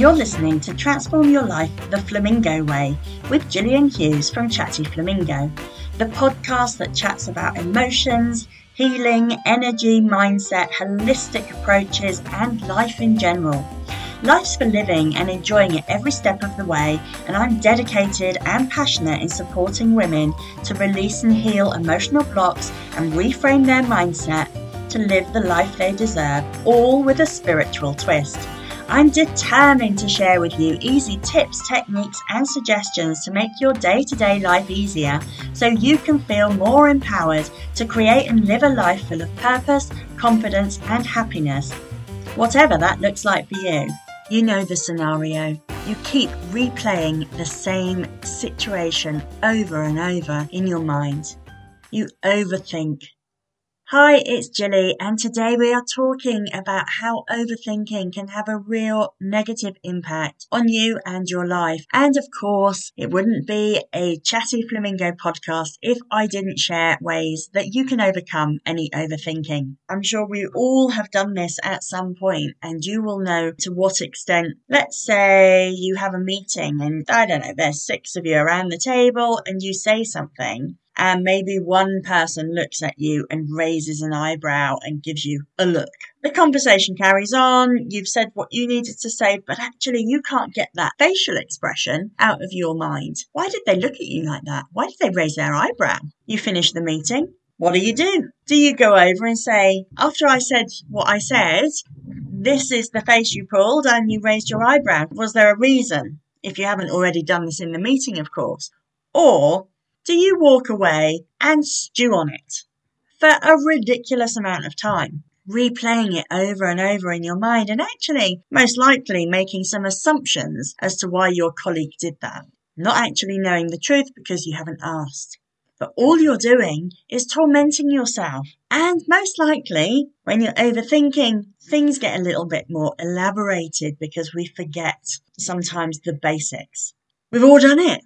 You're listening to Transform Your Life the Flamingo Way with Gillian Hughes from Chatty Flamingo, the podcast that chats about emotions, healing, energy, mindset, holistic approaches, and life in general. Life's for living and enjoying it every step of the way, and I'm dedicated and passionate in supporting women to release and heal emotional blocks and reframe their mindset to live the life they deserve, all with a spiritual twist. I'm determined to share with you easy tips, techniques, and suggestions to make your day to day life easier so you can feel more empowered to create and live a life full of purpose, confidence, and happiness. Whatever that looks like for you. You know the scenario. You keep replaying the same situation over and over in your mind. You overthink. Hi, it's Jilly, and today we are talking about how overthinking can have a real negative impact on you and your life. And of course, it wouldn't be a Chatty Flamingo podcast if I didn't share ways that you can overcome any overthinking. I'm sure we all have done this at some point, and you will know to what extent. Let's say you have a meeting, and I don't know, there's six of you around the table, and you say something and maybe one person looks at you and raises an eyebrow and gives you a look. The conversation carries on, you've said what you needed to say, but actually you can't get that facial expression out of your mind. Why did they look at you like that? Why did they raise their eyebrow? You finish the meeting. What do you do? Do you go over and say, after I said what I said, this is the face you pulled and you raised your eyebrow? Was there a reason? If you haven't already done this in the meeting, of course. Or do you walk away and stew on it for a ridiculous amount of time, replaying it over and over in your mind and actually, most likely, making some assumptions as to why your colleague did that, not actually knowing the truth because you haven't asked? But all you're doing is tormenting yourself. And most likely, when you're overthinking, things get a little bit more elaborated because we forget sometimes the basics. We've all done it.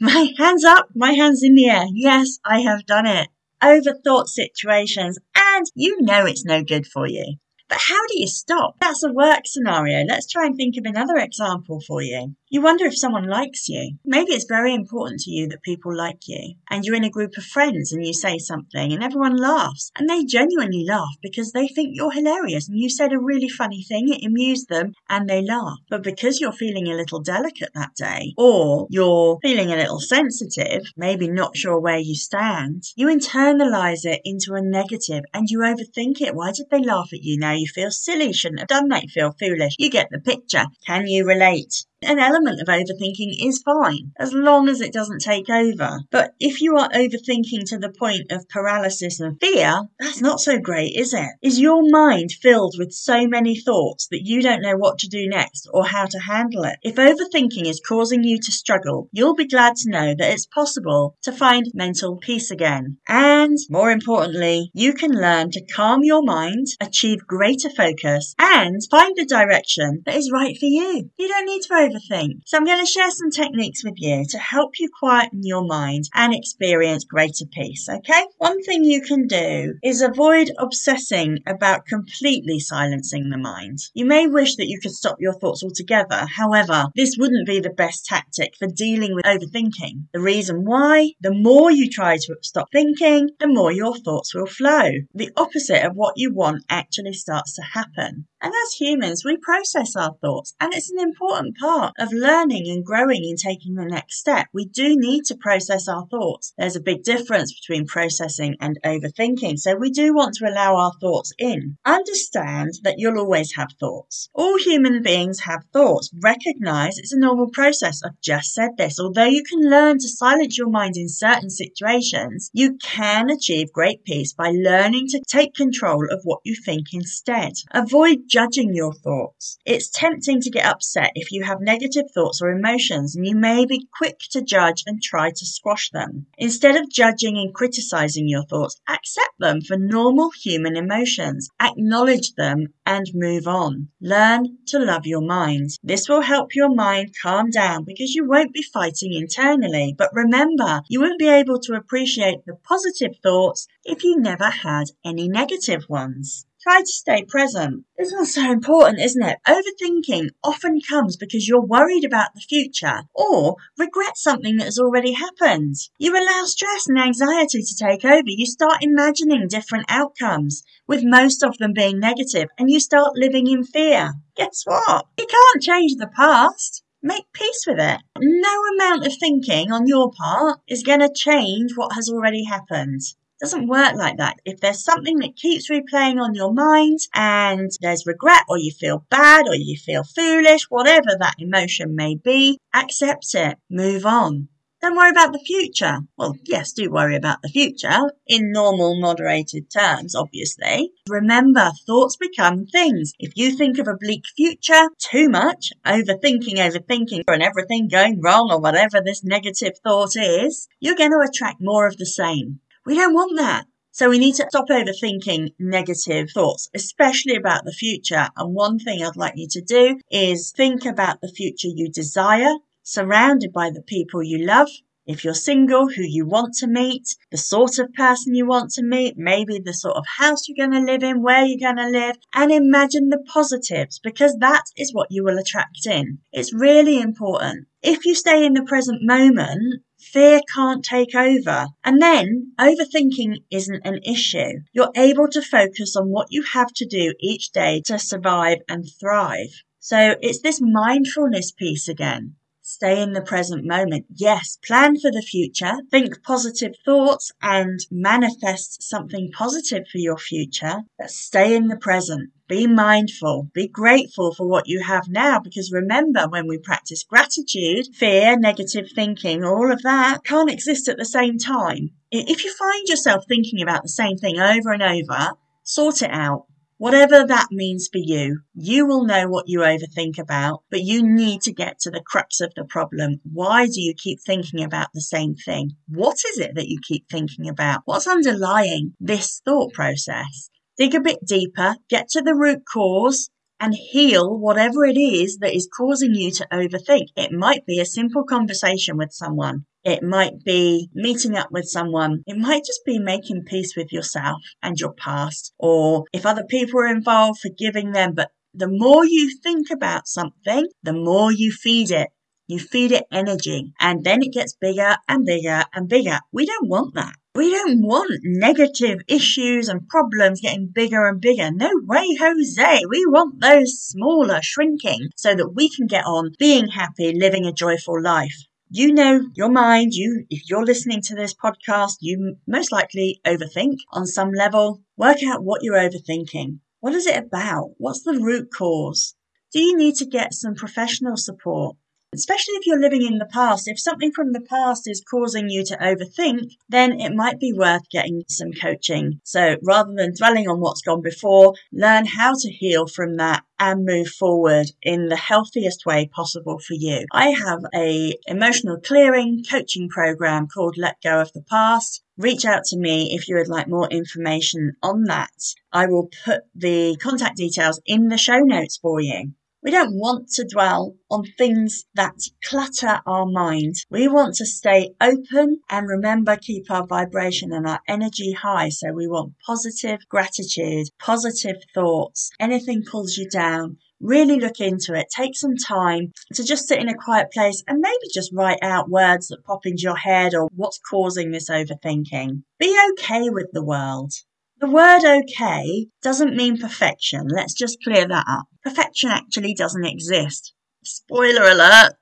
My hands up, my hands in the air. Yes, I have done it. Overthought situations, and you know it's no good for you. But how do you stop? That's a work scenario. Let's try and think of another example for you. You wonder if someone likes you. Maybe it's very important to you that people like you. And you're in a group of friends and you say something and everyone laughs. And they genuinely laugh because they think you're hilarious and you said a really funny thing, it amused them and they laugh. But because you're feeling a little delicate that day or you're feeling a little sensitive, maybe not sure where you stand, you internalize it into a negative and you overthink it. Why did they laugh at you? Now you feel silly, shouldn't have done that, you feel foolish. You get the picture. Can you relate? An element of overthinking is fine as long as it doesn't take over. But if you are overthinking to the point of paralysis and fear, that's not so great, is it? Is your mind filled with so many thoughts that you don't know what to do next or how to handle it? If overthinking is causing you to struggle, you'll be glad to know that it's possible to find mental peace again. And more importantly, you can learn to calm your mind, achieve greater focus, and find the direction that is right for you. You don't need to overthink. So I'm going to share some techniques with you to help you quieten your mind and experience greater peace. Okay. One thing you can do is avoid obsessing about completely silencing the mind. You may wish that you could stop your thoughts altogether. However, this wouldn't be the best tactic for dealing with overthinking. The reason why, the more you try to stop thinking, the more your thoughts will flow. The opposite of what you want actually starts to happen. And as humans, we process our thoughts, and it's an important part of learning and growing and taking the next step. We do need to process our thoughts. There's a big difference between processing and overthinking, so we do want to allow our thoughts in. Understand that you'll always have thoughts. All human beings have thoughts. Recognize it's a normal process. I've just said this. Although you can learn to silence your mind in certain situations, you can achieve great peace by learning to take control of what you think instead. Avoid judging your thoughts. It's tempting to get upset if you have negative thoughts or emotions, and you may be quick to judge and try to squash them. Instead of judging and criticizing your thoughts, accept them for normal human emotions, acknowledge them, and move on. Learn to love your mind. This will help your mind calm down because you won't be fighting internally. But remember, you won't be able to appreciate the positive thoughts if you never had any negative ones. Try to stay present. This one's so important, isn't it? Overthinking often comes because you're worried about the future or regret something that has already happened. You allow stress and anxiety to take over. You start imagining different outcomes, with most of them being negative, and you start living in fear. Guess what? You can't change the past. Make peace with it. No amount of thinking on your part is going to change what has already happened doesn't work like that. If there's something that keeps replaying on your mind and there's regret or you feel bad or you feel foolish, whatever that emotion may be, accept it. Move on. Don't worry about the future. Well, yes, do worry about the future in normal, moderated terms, obviously. Remember, thoughts become things. If you think of a bleak future too much, overthinking, overthinking, and everything going wrong or whatever this negative thought is, you're going to attract more of the same. We don't want that. So we need to stop overthinking negative thoughts, especially about the future. And one thing I'd like you to do is think about the future you desire, surrounded by the people you love. If you're single, who you want to meet, the sort of person you want to meet, maybe the sort of house you're going to live in, where you're going to live, and imagine the positives because that is what you will attract in. It's really important. If you stay in the present moment, fear can't take over. And then overthinking isn't an issue. You're able to focus on what you have to do each day to survive and thrive. So it's this mindfulness piece again. Stay in the present moment. Yes, plan for the future, think positive thoughts and manifest something positive for your future, but stay in the present. Be mindful, be grateful for what you have now because remember when we practice gratitude, fear, negative thinking, all of that can't exist at the same time. If you find yourself thinking about the same thing over and over, sort it out. Whatever that means for you, you will know what you overthink about, but you need to get to the crux of the problem. Why do you keep thinking about the same thing? What is it that you keep thinking about? What's underlying this thought process? Dig a bit deeper, get to the root cause, and heal whatever it is that is causing you to overthink. It might be a simple conversation with someone. It might be meeting up with someone. It might just be making peace with yourself and your past. Or if other people are involved, forgiving them. But the more you think about something, the more you feed it. You feed it energy and then it gets bigger and bigger and bigger. We don't want that. We don't want negative issues and problems getting bigger and bigger. No way, Jose. We want those smaller, shrinking, so that we can get on being happy, living a joyful life. You know your mind, you, if you're listening to this podcast, you most likely overthink on some level. Work out what you're overthinking. What is it about? What's the root cause? Do you need to get some professional support? Especially if you're living in the past, if something from the past is causing you to overthink, then it might be worth getting some coaching. So rather than dwelling on what's gone before, learn how to heal from that and move forward in the healthiest way possible for you. I have a emotional clearing coaching program called Let Go of the Past. Reach out to me if you would like more information on that. I will put the contact details in the show notes for you. We don't want to dwell on things that clutter our mind. We want to stay open and remember keep our vibration and our energy high. So we want positive gratitude, positive thoughts. Anything pulls you down, really look into it. Take some time to just sit in a quiet place and maybe just write out words that pop into your head or what's causing this overthinking. Be okay with the world. The word okay doesn't mean perfection. Let's just clear that up. Perfection actually doesn't exist. Spoiler alert.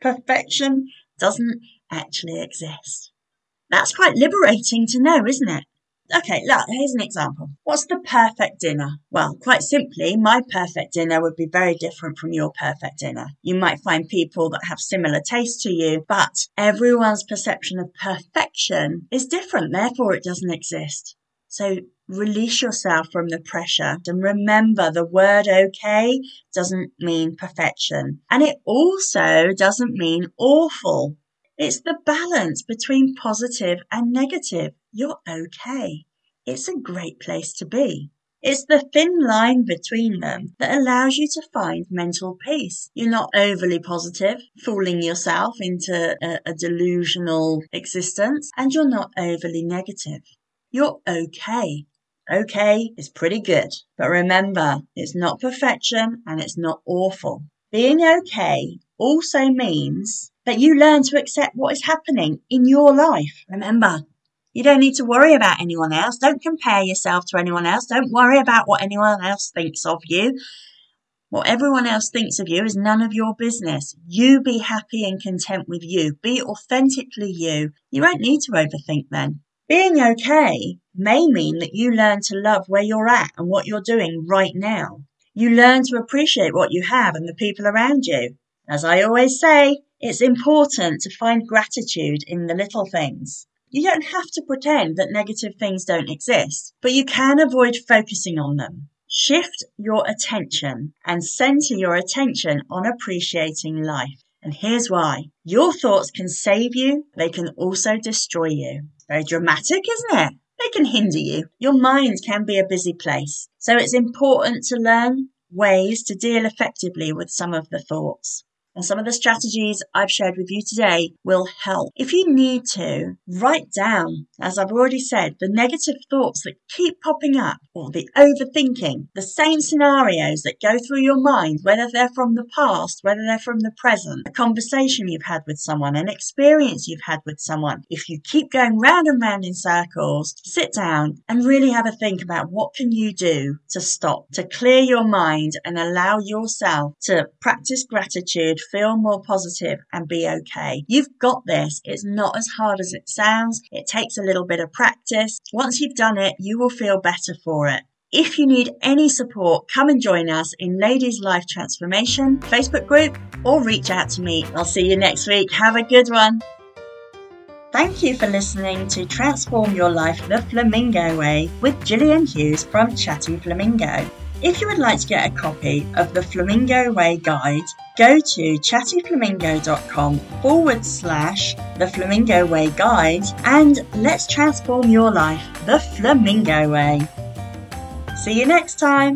Perfection doesn't actually exist. That's quite liberating to know, isn't it? Okay, look, here's an example. What's the perfect dinner? Well, quite simply, my perfect dinner would be very different from your perfect dinner. You might find people that have similar tastes to you, but everyone's perception of perfection is different, therefore it doesn't exist. So release yourself from the pressure and remember the word okay doesn't mean perfection. And it also doesn't mean awful. It's the balance between positive and negative. You're okay. It's a great place to be. It's the thin line between them that allows you to find mental peace. You're not overly positive, fooling yourself into a, a delusional existence, and you're not overly negative. You're okay. Okay is pretty good. But remember, it's not perfection and it's not awful. Being okay also means that you learn to accept what is happening in your life. Remember, you don't need to worry about anyone else. Don't compare yourself to anyone else. Don't worry about what anyone else thinks of you. What everyone else thinks of you is none of your business. You be happy and content with you. Be authentically you. You won't need to overthink then. Being okay may mean that you learn to love where you're at and what you're doing right now. You learn to appreciate what you have and the people around you. As I always say, it's important to find gratitude in the little things. You don't have to pretend that negative things don't exist, but you can avoid focusing on them. Shift your attention and center your attention on appreciating life. And here's why. Your thoughts can save you, they can also destroy you. Very dramatic, isn't it? They can hinder you. Your mind can be a busy place. So it's important to learn ways to deal effectively with some of the thoughts. And some of the strategies I've shared with you today will help. If you need to, write down, as I've already said, the negative thoughts that keep popping up or the overthinking, the same scenarios that go through your mind, whether they're from the past, whether they're from the present, a conversation you've had with someone, an experience you've had with someone. If you keep going round and round in circles, sit down and really have a think about what can you do to stop, to clear your mind and allow yourself to practice gratitude feel more positive and be okay. You've got this. It's not as hard as it sounds. It takes a little bit of practice. Once you've done it, you will feel better for it. If you need any support, come and join us in Ladies Life Transformation Facebook group or reach out to me. I'll see you next week. Have a good one. Thank you for listening to Transform Your Life the Flamingo Way with Gillian Hughes from Chatty Flamingo. If you would like to get a copy of the Flamingo Way Guide, go to chattyflamingo.com forward slash the Flamingo Way Guide and let's transform your life the Flamingo Way. See you next time.